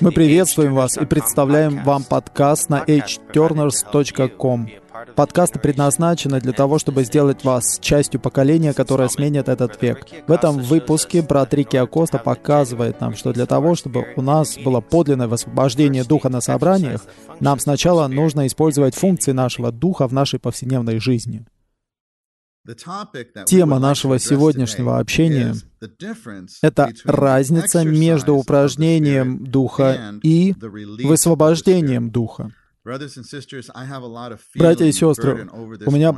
Мы приветствуем вас и представляем вам подкаст на hturners.com. Подкасты предназначены для того, чтобы сделать вас частью поколения, которое сменит этот век. В этом выпуске брат Рики Акоста показывает нам, что для того, чтобы у нас было подлинное высвобождение духа на собраниях, нам сначала нужно использовать функции нашего духа в нашей повседневной жизни. Тема нашего сегодняшнего общения — это разница между упражнением духа и высвобождением духа. Братья и сестры, у меня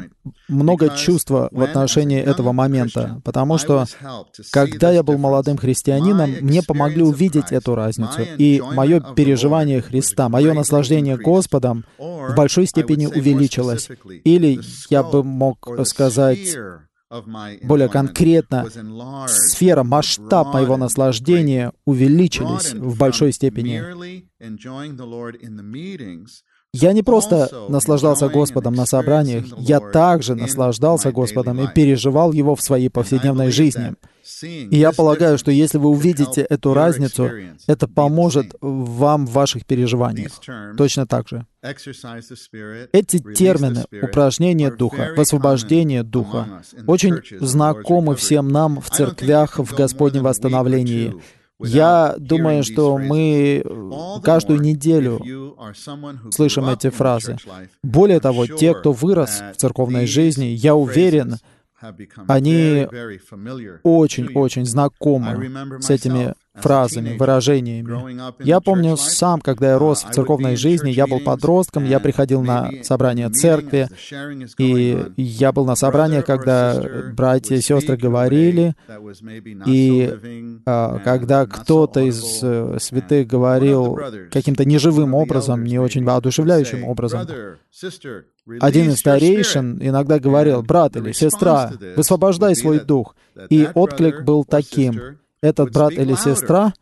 много чувства в отношении этого момента, потому что, когда я был молодым христианином, мне помогли увидеть эту разницу, и мое переживание Христа, мое наслаждение Господом в большой степени увеличилось. Или я бы мог сказать более конкретно, сфера, масштаб моего наслаждения увеличились в большой степени. Я не просто наслаждался Господом на собраниях, я также наслаждался Господом и переживал Его в своей повседневной жизни. И я полагаю, что если вы увидите эту разницу, это поможет вам в ваших переживаниях. Точно так же. Эти термины — упражнение Духа, высвобождение Духа — очень знакомы всем нам в церквях в Господнем восстановлении. Я думаю, что мы каждую неделю слышим эти фразы. Более того, те, кто вырос в церковной жизни, я уверен, они очень-очень знакомы с этими фразами, выражениями. Я помню сам, когда я рос в церковной жизни, я был подростком, я приходил на собрания церкви, и я был на собраниях, когда братья и сестры говорили, и а, когда кто-то из э, святых говорил каким-то неживым образом, не очень воодушевляющим образом, один из старейшин иногда говорил, «Брат или сестра, высвобождай свой дух». И отклик был таким, этот брат или сестра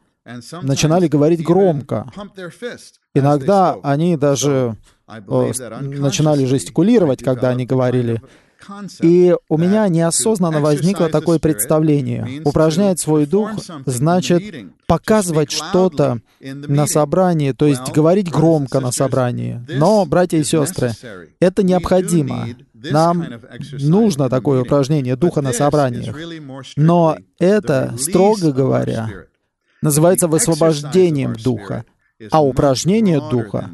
начинали говорить громко. Иногда они даже начинали жестикулировать, когда они говорили. И у меня неосознанно возникло такое представление. Упражнять свой дух значит показывать что-то на собрании, то есть говорить громко на собрании. Но, братья и сестры, это необходимо. Нам нужно такое упражнение духа на собраниях. Но это, строго говоря, называется высвобождением духа. А упражнение духа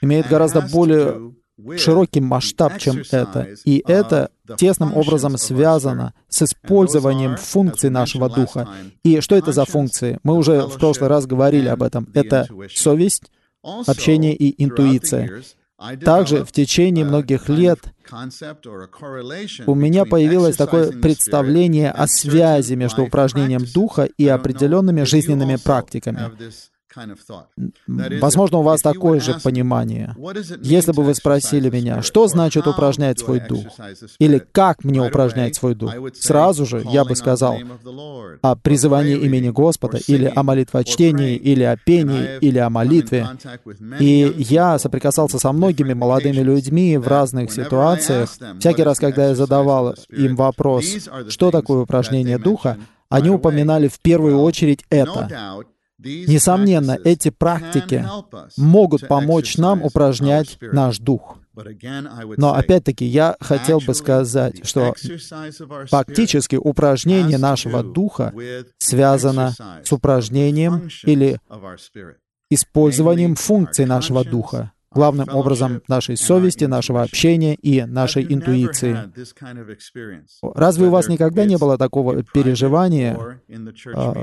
имеет гораздо более широкий масштаб, чем это. И это тесным образом связано с использованием функций нашего духа. И что это за функции? Мы уже в прошлый раз говорили об этом. Это совесть, общение и интуиция. Также в течение многих лет у меня появилось такое представление о связи между упражнением духа и определенными жизненными практиками. Возможно, у вас такое же понимание. Если бы вы спросили меня, что значит упражнять свой дух, или как мне упражнять свой дух, сразу же я бы сказал о призывании имени Господа, или о молитвочтении, или о пении, или о молитве. И я соприкасался со многими молодыми людьми в разных ситуациях. Всякий раз, когда я задавал им вопрос, что такое упражнение духа, они упоминали в первую очередь это. Несомненно, эти практики могут помочь нам упражнять наш дух. Но опять-таки я хотел бы сказать, что фактически упражнение нашего духа связано с упражнением или использованием функций нашего духа главным образом нашей совести, нашего общения и нашей интуиции. Разве у вас никогда не было такого переживания, а,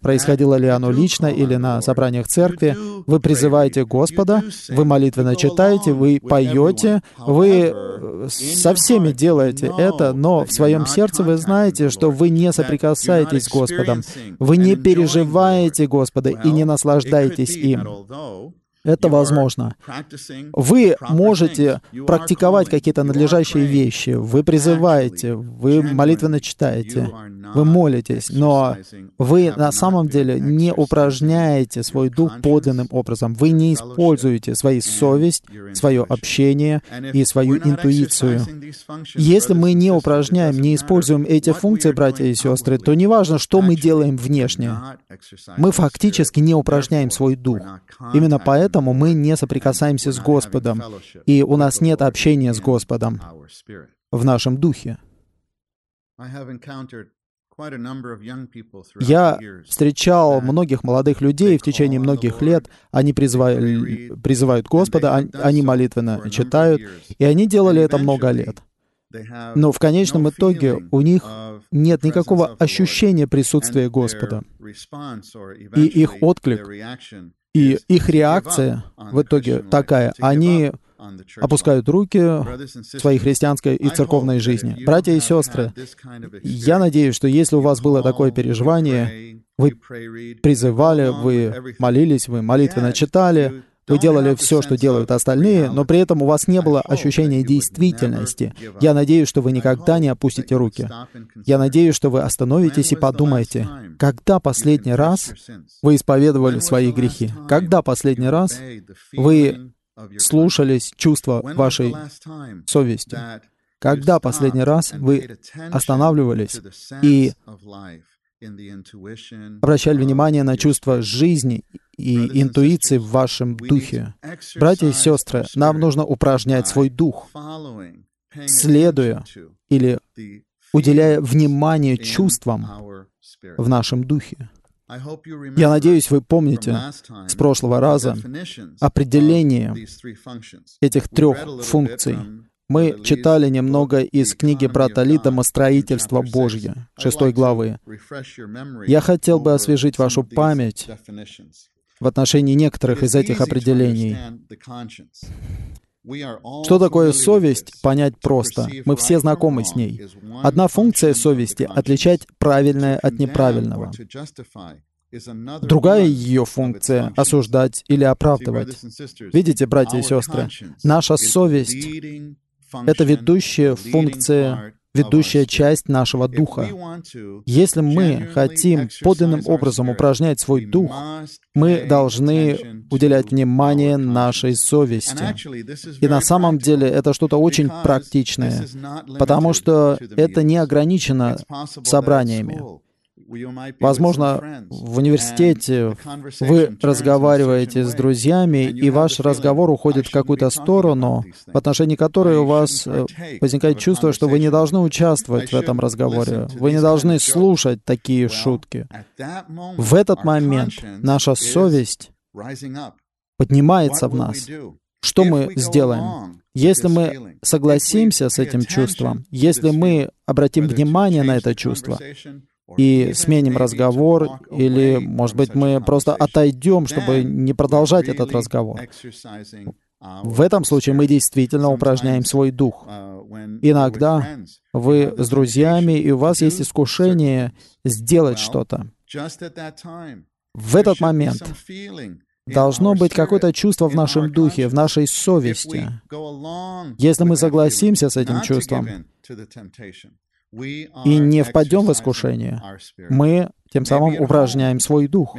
происходило ли оно лично или на собраниях церкви? Вы призываете Господа, вы молитвенно читаете, вы поете, вы со всеми делаете это, но в своем сердце вы знаете, что вы не соприкасаетесь с Господом, вы не переживаете Господа и не наслаждаетесь им. Это возможно. Вы можете практиковать какие-то надлежащие вещи. Вы призываете, вы молитвенно читаете, вы молитесь, но вы на самом деле не упражняете свой дух подлинным образом. Вы не используете свою совесть, свое общение и свою интуицию. Если мы не упражняем, не используем эти функции, братья и сестры, то неважно, что мы делаем внешне, мы фактически не упражняем свой дух. Именно поэтому мы не соприкасаемся с Господом, и у нас нет общения с Господом в нашем духе. Я встречал многих молодых людей в течение многих лет. Они призывали, призывают Господа, они молитвенно читают, и они делали это много лет. Но в конечном итоге у них нет никакого ощущения присутствия Господа. И их отклик, и их реакция в итоге такая. Они опускают руки в своей христианской и церковной жизни. Братья и сестры, я надеюсь, что если у вас было такое переживание, вы призывали, вы молились, вы молитвенно читали, вы делали все, что делают остальные, но при этом у вас не было ощущения действительности. Я надеюсь, что вы никогда не опустите руки. Я надеюсь, что вы остановитесь и подумаете, когда последний раз вы исповедовали свои грехи? Когда последний раз вы слушались чувства вашей совести? Когда последний раз вы останавливались и обращали внимание на чувство жизни и интуиции в вашем духе. Братья и сестры, нам нужно упражнять свой дух, следуя или уделяя внимание чувствам в нашем духе. Я надеюсь, вы помните с прошлого раза определение этих трех функций. Мы читали немного из книги брата Литома «Строительство Божье», шестой главы. Я хотел бы освежить вашу память в отношении некоторых из этих определений. Что такое совесть, понять просто. Мы все знакомы с ней. Одна функция совести — отличать правильное от неправильного. Другая ее функция — осуждать или оправдывать. Видите, братья и сестры, наша совесть — это ведущая функция ведущая часть нашего духа. Если мы хотим подлинным образом упражнять свой дух, мы должны уделять внимание нашей совести. И на самом деле это что-то очень практичное, потому что это не ограничено собраниями. Возможно, в университете вы разговариваете с друзьями, и ваш разговор уходит в какую-то сторону, в отношении которой у вас э, возникает чувство, что вы не должны участвовать в этом разговоре, вы не должны слушать такие шутки. В этот момент наша совесть поднимается в нас. Что мы сделаем? Если мы согласимся с этим чувством, если мы обратим внимание на это чувство, и сменим разговор, или, может быть, мы просто отойдем, чтобы не продолжать этот разговор. В этом случае мы действительно упражняем свой дух. Иногда вы с друзьями, и у вас есть искушение сделать что-то. В этот момент должно быть какое-то чувство в нашем духе, в нашей совести. Если мы согласимся с этим чувством, и не впадем в искушение, мы тем самым упражняем свой дух.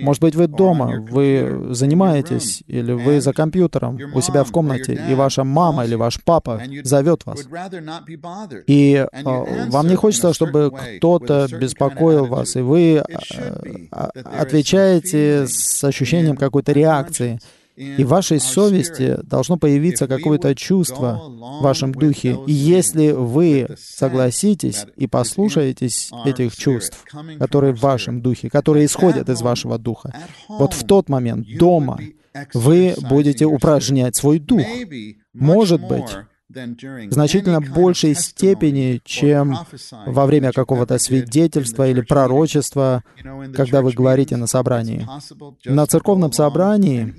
Может быть, вы дома, вы занимаетесь, или вы за компьютером у себя в комнате, и ваша мама или ваш папа зовет вас. И э, вам не хочется, чтобы кто-то беспокоил вас, и вы э, отвечаете с ощущением какой-то реакции. И в вашей совести должно появиться какое-то чувство в вашем духе. И если вы согласитесь и послушаетесь этих чувств, которые в вашем духе, которые исходят из вашего духа, вот в тот момент дома вы будете упражнять свой дух. Может быть, значительно большей степени, чем во время какого-то свидетельства или пророчества, когда вы говорите на собрании. На церковном собрании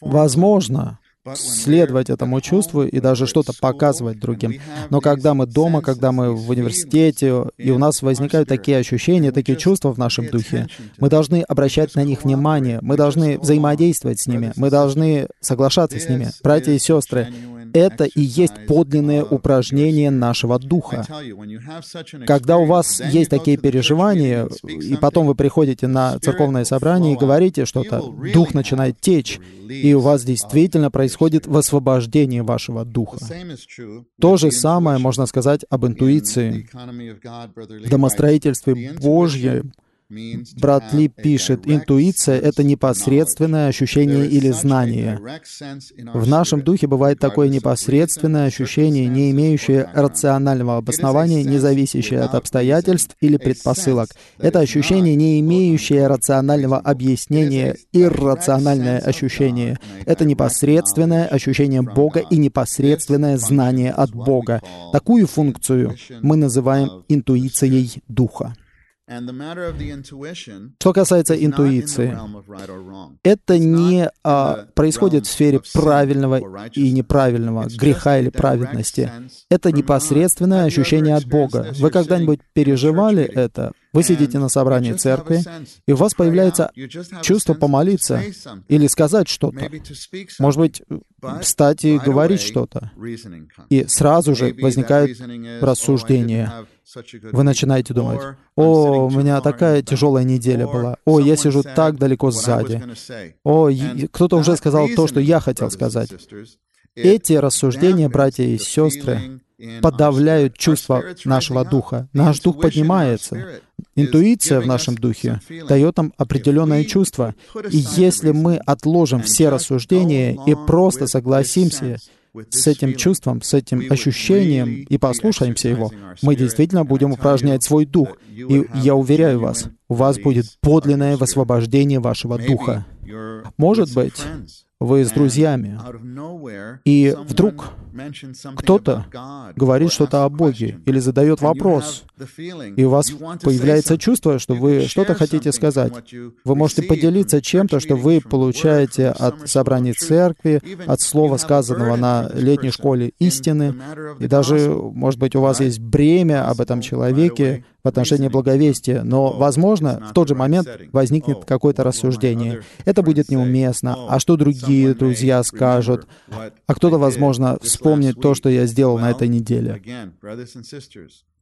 возможно следовать этому чувству и даже что-то показывать другим. Но когда мы дома, когда мы в университете, и у нас возникают такие ощущения, такие чувства в нашем духе, мы должны обращать на них внимание, мы должны взаимодействовать с ними, мы должны соглашаться с ними. Братья и сестры, это и есть подлинное упражнение нашего духа. Когда у вас есть такие переживания, и потом вы приходите на церковное собрание и говорите что-то, дух начинает течь, и у вас действительно происходит высвобождение вашего духа. То же самое можно сказать об интуиции. В домостроительстве Божьем Брат Ли пишет, интуиция — это непосредственное ощущение или знание. В нашем духе бывает такое непосредственное ощущение, не имеющее рационального обоснования, не зависящее от обстоятельств или предпосылок. Это ощущение, не имеющее рационального объяснения, иррациональное ощущение. Это непосредственное ощущение Бога и непосредственное знание от Бога. Такую функцию мы называем интуицией Духа. Что касается интуиции, это не а, происходит в сфере правильного и неправильного, греха или праведности. Это непосредственное ощущение от Бога. Вы когда-нибудь переживали это? Вы сидите на собрании церкви, и у вас появляется чувство помолиться или сказать что-то. Может быть, встать и говорить что-то. И сразу же возникает рассуждение. Вы начинаете думать, «О, у меня такая тяжелая неделя была. О, я сижу так далеко сзади. О, кто-то уже сказал то, что я хотел сказать». Эти рассуждения, братья и сестры, подавляют чувства нашего духа. Наш дух поднимается. Интуиция в нашем духе дает нам определенное чувство. И если мы отложим все рассуждения и просто согласимся с этим чувством, с этим ощущением и послушаемся его, мы действительно будем упражнять свой дух. И я уверяю вас, у вас будет подлинное высвобождение вашего духа. Может быть, вы с друзьями, и вдруг кто-то говорит что-то о Боге или задает вопрос, и у вас появляется чувство, что вы что-то хотите сказать. Вы можете поделиться чем-то, что вы получаете от собраний церкви, от слова, сказанного на летней школе истины, и даже, может быть, у вас есть бремя об этом человеке в отношении благовестия, но, возможно, в тот же момент возникнет какое-то рассуждение. Это будет неуместно. А что другие друзья скажут? А кто-то, возможно, вспомнит то, что я сделал на этой неделе.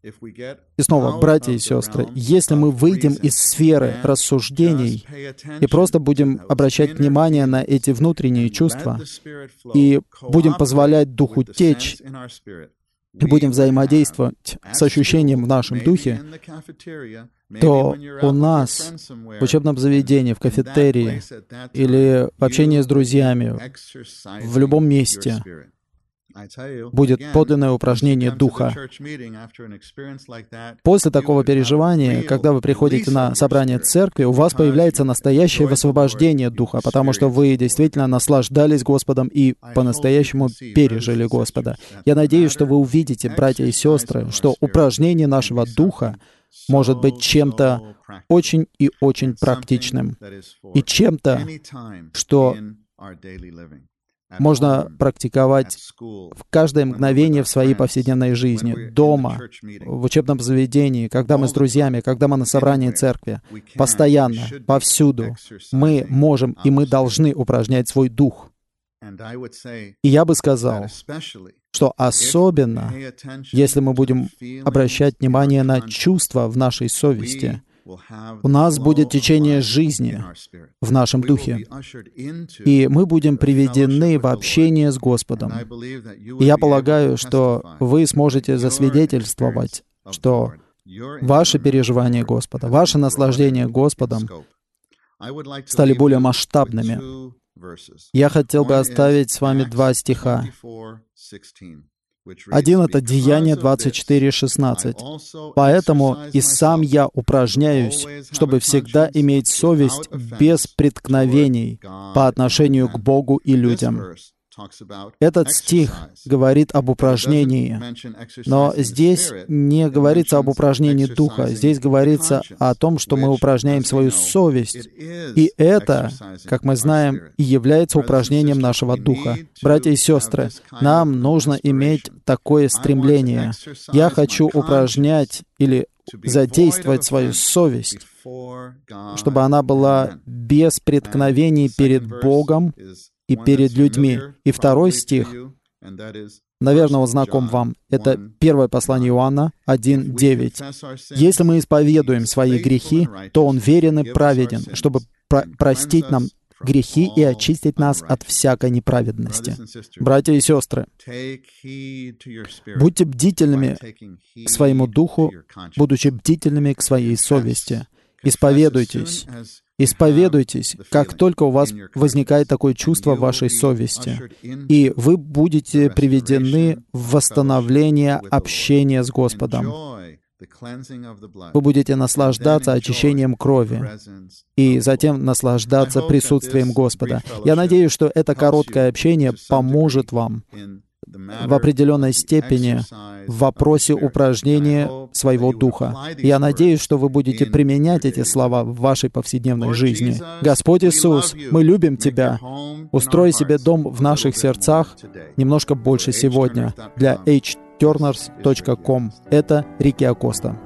И снова, братья и сестры, если мы выйдем из сферы рассуждений и просто будем обращать внимание на эти внутренние чувства и будем позволять Духу течь, и будем взаимодействовать с ощущением в нашем духе, то у нас в учебном заведении, в кафетерии или в общении с друзьями, в любом месте, будет подлинное упражнение Духа. После такого переживания, когда вы приходите на собрание церкви, у вас появляется настоящее высвобождение Духа, потому что вы действительно наслаждались Господом и по-настоящему пережили Господа. Я надеюсь, что вы увидите, братья и сестры, что упражнение нашего Духа может быть чем-то очень и очень практичным и чем-то, что можно практиковать в каждое мгновение в своей повседневной жизни, дома, в учебном заведении, когда мы с друзьями, когда мы на собрании церкви, постоянно, повсюду. Мы можем и мы должны упражнять свой дух. И я бы сказал, что особенно, если мы будем обращать внимание на чувства в нашей совести, у нас будет течение жизни в нашем духе, и мы будем приведены в общение с Господом. И я полагаю, что вы сможете засвидетельствовать, что ваши переживания Господа, ваше наслаждение Господом стали более масштабными. Я хотел бы оставить с вами два стиха. Один — это Деяние 24.16. «Поэтому и сам я упражняюсь, чтобы всегда иметь совесть без преткновений по отношению к Богу и людям». Этот стих говорит об упражнении, но здесь не говорится об упражнении духа, здесь говорится о том, что мы упражняем свою совесть. И это, как мы знаем, и является упражнением нашего духа. Братья и сестры, нам нужно иметь такое стремление. Я хочу упражнять или задействовать свою совесть, чтобы она была без преткновений перед Богом и перед людьми. И второй стих, наверное, он знаком вам. Это первое послание Иоанна 1.9. «Если мы исповедуем свои грехи, то Он верен и праведен, чтобы про простить нам грехи и очистить нас от всякой неправедности. Братья и сестры, будьте бдительными к своему духу, будучи бдительными к своей совести. Исповедуйтесь. Исповедуйтесь, как только у вас возникает такое чувство в вашей совести, и вы будете приведены в восстановление общения с Господом. Вы будете наслаждаться очищением крови и затем наслаждаться присутствием Господа. Я надеюсь, что это короткое общение поможет вам в определенной степени в вопросе упражнения своего духа. Я надеюсь, что вы будете применять эти слова в вашей повседневной жизни. Господь Иисус, мы любим Тебя. Устрой себе дом в наших сердцах немножко больше сегодня для H turners.com. Это Рики Акоста.